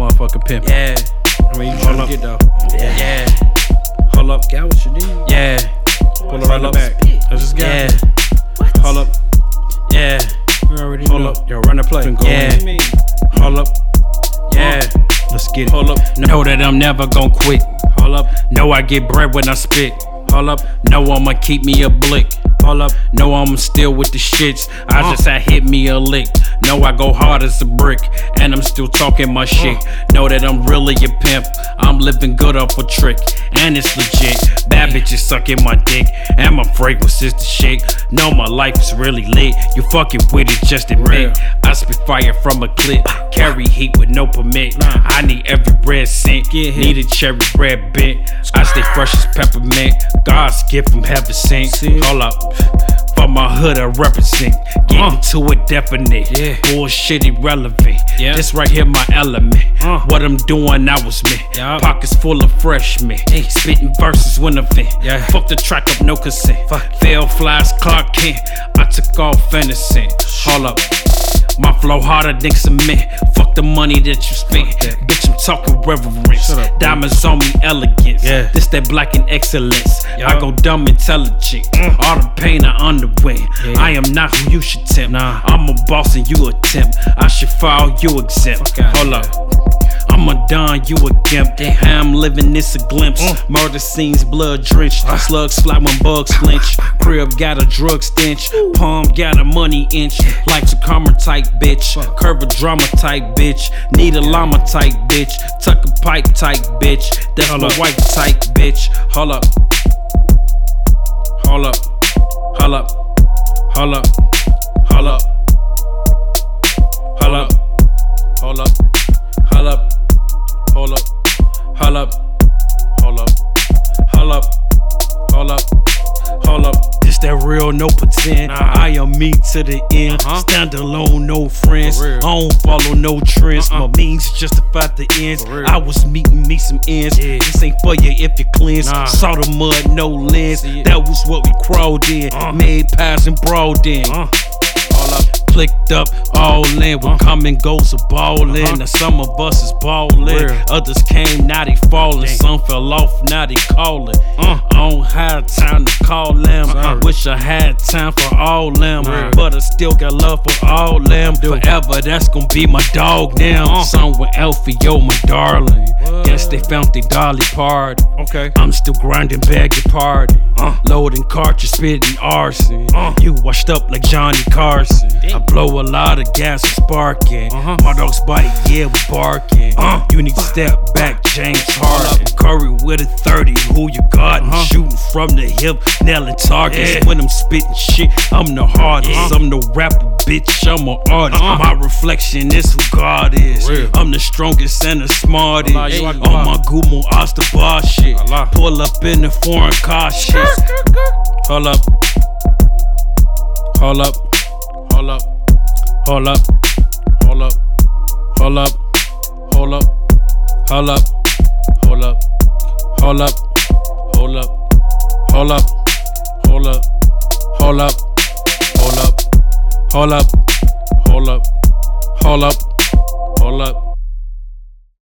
motherfucking pimp. Yeah, I mean, you Hold tryna up. get though. yeah, Hold up. Got what you need. yeah, Pull it right Hold back. up. That's just got yeah, Hold up. yeah, You already Hold know. up. Yo, run the play. Go Yeah. on. Me. Hold up. yeah. Let's get it. Hold up. Know that I'm never gon' quit. Hold up. Know I get bread when I spit. Hold up. Know I'ma keep me a blick. Hold up. Know I'm still with the shits. I Uh. just had hit me a lick. Know I go hard as a brick. And I'm still talking my shit. Know that I'm really a pimp. I'm living good off a trick. And it's legit. Bad bitches sucking my dick. And my fragrance is the shit. Know my life is really lit. You fucking with it, just admit. I spit fire from a clip. Carry heat with no permit. I need every red cent. Need a cherry red bent. I stay fresh as peppermint. God's gift from heaven sent. Hold up. My hood, I represent. Get Uh. into it definite. Yeah. Bullshit irrelevant. Yeah. This right here, my element. Uh. What I'm doing, I was me. Yeah. Pockets full of freshmen. Hey. Spitting verses when I vent. Yeah. Fuck the track up, no consent. Fuck. Fail flies, Clark Kent. I took off innocent. Hold up. My flow harder than cement. Fuck the money that you spent. Bitch, I'm talking reverence. Up, Diamonds on me, elegance. Yeah. This that black and excellence. Yeah. I go dumb intelligent. All the pain I underwent. Yeah. I am not who you should tempt. Nah. I'm a boss and you a temp. I should file you exempt. Hold up. I'm a don, you a gimp. How I'm living, this a glimpse. Uh. Murder scenes, blood drenched. Slugs fly when bugs flinch. Crib got a drug stench. Palm got a money inch. Life's a karma type bitch. Curve a drama type bitch. Need a llama type bitch. Tuck a pipe type bitch. That's Hold my up. white type bitch. Hold up. Hold up. Hold up. Hold up. Hold up. Hold up. Hold up. Hold up. Hold up. Hold up. Hold up. Hold up. Hold up. Hold up. This that real, no pretend. Nah. I am me to the end. Uh-huh. Stand alone, no friends. I don't follow no trends. Uh-uh. My means justify the ends. I was meeting me some ends. Yeah. This ain't for you if you cleanse. Nah. Saw the mud, no lens. That was what we crawled in. Uh. Made pies and brawled in. Uh. Clicked up, all in. With Uh. coming goes a ballin'. Uh-huh. Now some of us is ballin'. Real. Others came, now they fallin'. Some fell off, now they callin'. Uh. I don't have time to call them. I Sorry. wish I had time for all them. Real. But I still got love for all them. Forever, that's gonna be my dog now. Uh. Song with Alfie, yo, my darling. What? Guess they found their dolly part. Okay. I'm still grinding, beg your pardon. Uh. Loading cartridge, spitting arson. Uh. You washed up like Johnny Carson. Damn. Blow a lot of gas sparking. Uh-huh. My dogs bite, yeah, we barking. Uh. You need to step back, James Harden. Curry with a 30, who you got? Uh-huh. Shooting from the hip, nailing targets. Yeah. When I'm spitting shit, I'm the hardest. Uh-huh. I'm the rapper, bitch, I'm an artist. Uh-huh. My reflection is who God is. Real. I'm the strongest and the smartest. Allah, On my Gumo Asta bar shit. Allah. Pull up in the foreign car shit. Hold up. Hold up. Hold up. Hold up. Hold up. Hold up. Hold up. Hold up. Hold up. Hold up. Hold up. Hold up. Hold up. Hold up. Hold up. Hold up. Hold up. Hold up. Hold up.